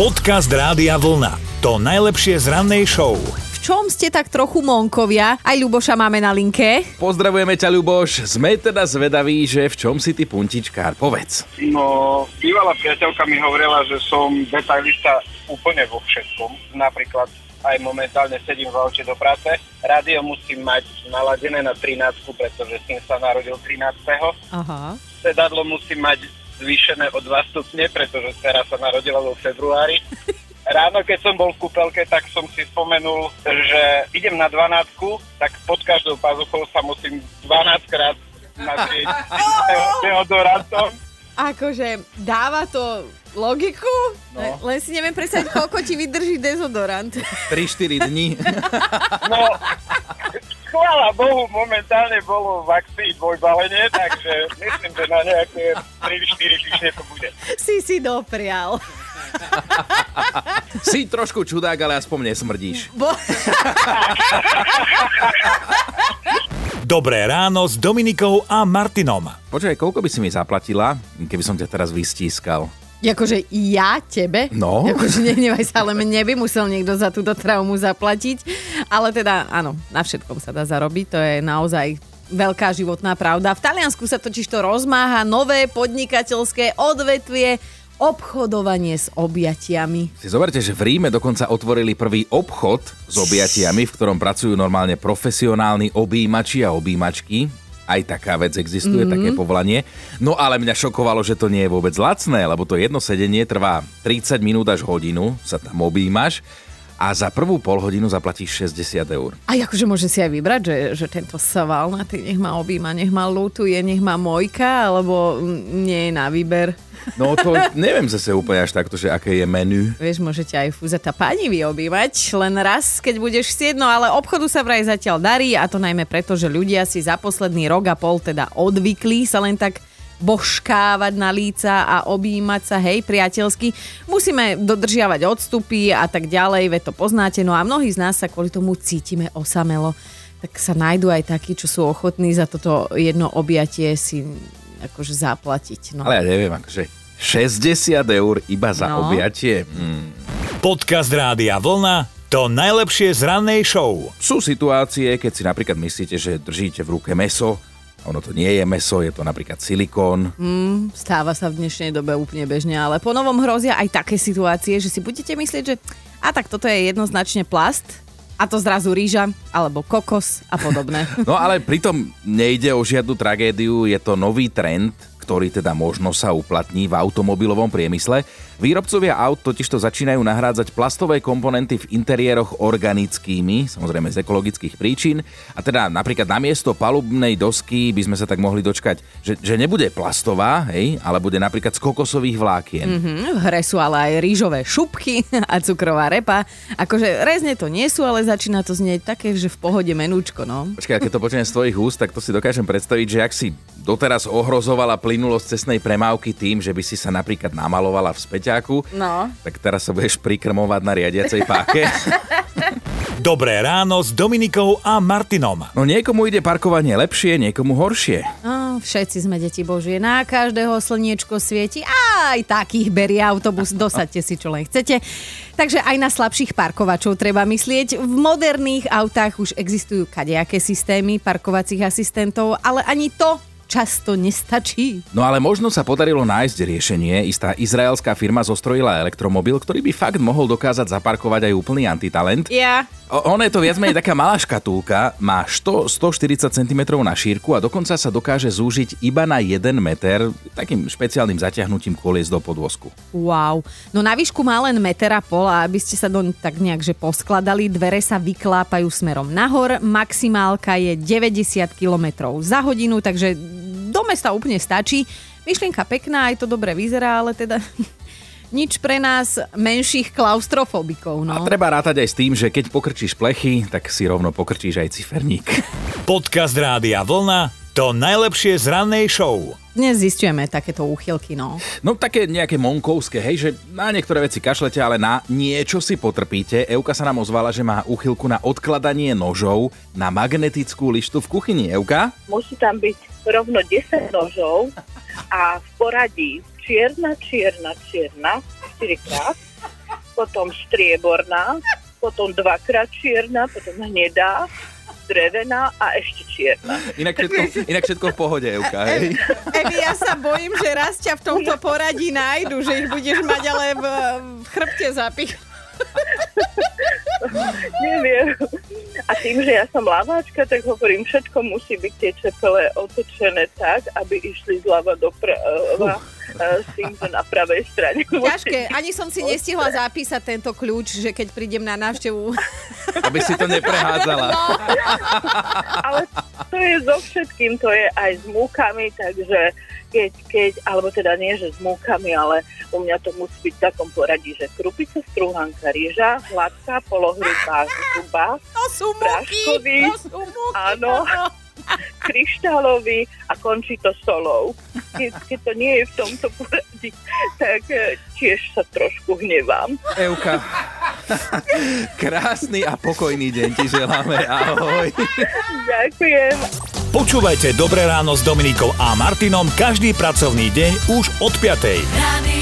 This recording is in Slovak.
Podcast Rádia Vlna. To najlepšie z rannej show. V čom ste tak trochu monkovia? Aj Ľuboša máme na linke. Pozdravujeme ťa, Ľuboš. Sme teda zvedaví, že v čom si ty puntičkár. Povedz. No, bývalá priateľka mi hovorila, že som detailista úplne vo všetkom. Napríklad aj momentálne sedím v aute do práce. Rádio musím mať naladené na 13, pretože syn sa narodil 13. Aha. Sedadlo musím mať zvýšené o 2 stupne, pretože dcera sa narodila vo februári. Ráno, keď som bol v kúpelke, tak som si spomenul, že idem na 12, tak pod každou pazuchou sa musím 12 krát natrieť deodorantom. Akože dáva to logiku? No. Len si neviem predstaviť, koľko ti vydrží dezodorant. 3-4 dní. No, chvála Bohu, momentálne bolo v akcii dvojbalenie, takže myslím, že na nejaké 3-4 týždne to bude. Si si doprial. si trošku čudák, ale aspoň nesmrdíš. Bo... Dobré ráno s Dominikou a Martinom. Počkaj, koľko by si mi zaplatila, keby som ťa teraz vystískal? Akože ja tebe? No. Akože nehnevaj sa, ale mne by musel niekto za túto traumu zaplatiť. Ale teda, áno, na všetkom sa dá zarobiť, to je naozaj veľká životná pravda. V Taliansku sa totiž to rozmáha nové podnikateľské odvetvie obchodovanie s objatiami. Si zoberte, že v Ríme dokonca otvorili prvý obchod s objatiami, v ktorom pracujú normálne profesionálni objímači a objímačky. Aj taká vec existuje, mm-hmm. také povolanie. No ale mňa šokovalo, že to nie je vôbec lacné, lebo to jedno sedenie trvá 30 minút až hodinu, sa tam objímaš a za prvú pol hodinu zaplatíš 60 eur. A akože môže si aj vybrať, že, že tento saval na ty nech ma objíma, nech ma lutuje, nech ma mojka, alebo nie je na výber. No to neviem zase úplne až takto, že aké je menu. Vieš, môžete aj fúzata pani vyobývať len raz, keď budeš chcieť, no ale obchodu sa vraj zatiaľ darí a to najmä preto, že ľudia si za posledný rok a pol teda odvykli sa len tak božkávať na líca a objímať sa, hej, priateľsky. Musíme dodržiavať odstupy a tak ďalej, veď to poznáte, no a mnohí z nás sa kvôli tomu cítime osamelo. Tak sa nájdú aj takí, čo sú ochotní za toto jedno objatie si akože zaplatiť. No. Ale ja neviem, akože 60 eur iba za no. objatie. Hmm. Podcast Rádia Vlna to najlepšie z rannej show. Sú situácie, keď si napríklad myslíte, že držíte v ruke meso, ono to nie je meso, je to napríklad silikón. Mm, stáva sa v dnešnej dobe úplne bežne, ale po novom hrozia aj také situácie, že si budete myslieť, že a tak toto je jednoznačne plast, a to zrazu rýža, alebo kokos a podobné. No ale pritom nejde o žiadnu tragédiu, je to nový trend, ktorý teda možno sa uplatní v automobilovom priemysle. Výrobcovia aut totižto začínajú nahrádzať plastové komponenty v interiéroch organickými, samozrejme z ekologických príčin. A teda napríklad namiesto palubnej dosky by sme sa tak mohli dočkať, že, že nebude plastová, hej, ale bude napríklad z kokosových vlákien. Mm-hmm, v hre sú ale aj rýžové šupky a cukrová repa. Akože rezne to nie sú, ale začína to znieť také, že v pohode menúčko, no. Počkaj, keď to počujem z tvojich úst, tak to si dokážem predstaviť, že ak si doteraz ohrozovala plynulosť cestnej premávky tým, že by si sa napríklad namalovala v späťáku, no. tak teraz sa budeš prikrmovať na riadiacej páke. Dobré ráno s Dominikou a Martinom. No niekomu ide parkovanie lepšie, niekomu horšie. No, všetci sme deti Božie. Na každého slniečko svieti. Aj takých berie autobus. Dosaďte si, čo len chcete. Takže aj na slabších parkovačov treba myslieť. V moderných autách už existujú kadejaké systémy parkovacích asistentov, ale ani to často nestačí. No ale možno sa podarilo nájsť riešenie. Istá izraelská firma zostrojila elektromobil, ktorý by fakt mohol dokázať zaparkovať aj úplný antitalent. Ja. O, ono je to viac menej taká malá škatulka, má 100, 140 cm na šírku a dokonca sa dokáže zúžiť iba na 1 meter takým špeciálnym zaťahnutím kolies do podvozku. Wow. No na výšku má len meter a pol a aby ste sa doň tak nejak že poskladali, dvere sa vyklápajú smerom nahor, maximálka je 90 km za hodinu, takže do mesta úplne stačí. Myšlienka pekná, aj to dobre vyzerá, ale teda nič pre nás menších klaustrofobikov. No. A treba rátať aj s tým, že keď pokrčíš plechy, tak si rovno pokrčíš aj ciferník. Podcast Rádia Vlna to najlepšie z rannej show. Dnes zistujeme takéto úchylky, no. No také nejaké monkovské, hej, že na niektoré veci kašlete, ale na niečo si potrpíte. Euka sa nám ozvala, že má úchylku na odkladanie nožov na magnetickú lištu v kuchyni. Euka? Musí tam byť rovno 10 nožov a v poradí čierna, čierna, čierna, 4 krát potom strieborná, potom dvakrát čierna, potom hnedá, drevená a ešte čierna. Inak všetko, inak všetko v pohode, Euka, hej? Evi, ja sa bojím, že raz ťa v tomto poradí nájdu, že ich budeš mať ale v, v chrbte zapich. Neviem. A tým, že ja som laváčka, tak hovorím, všetko musí byť tie čepele otočené tak, aby išli zľava doprava. Uh. S tým, že na pravej strane. Ťažké. Ani som si nestihla zapísať tento kľúč, že keď prídem na návštevu. Aby si to neprehádzala. No. Ale to je so všetkým, to je aj s múkami, takže keď, keď, alebo teda nie, že s múkami, ale u mňa to musí byť v takom poradí, že krupica, strúhanka, rýža, hladká, polohrubá, zuba, To sú múky, to sú múky. áno, kryštálový a končí to solou. Keď, keď to nie je v tomto poradí, tak eh, tiež sa trošku hnevám. Euka, krásny a pokojný deň ti želáme. Ahoj. Ďakujem. Počúvajte Dobré ráno s Dominikou a Martinom každý pracovný deň už od 5. Radio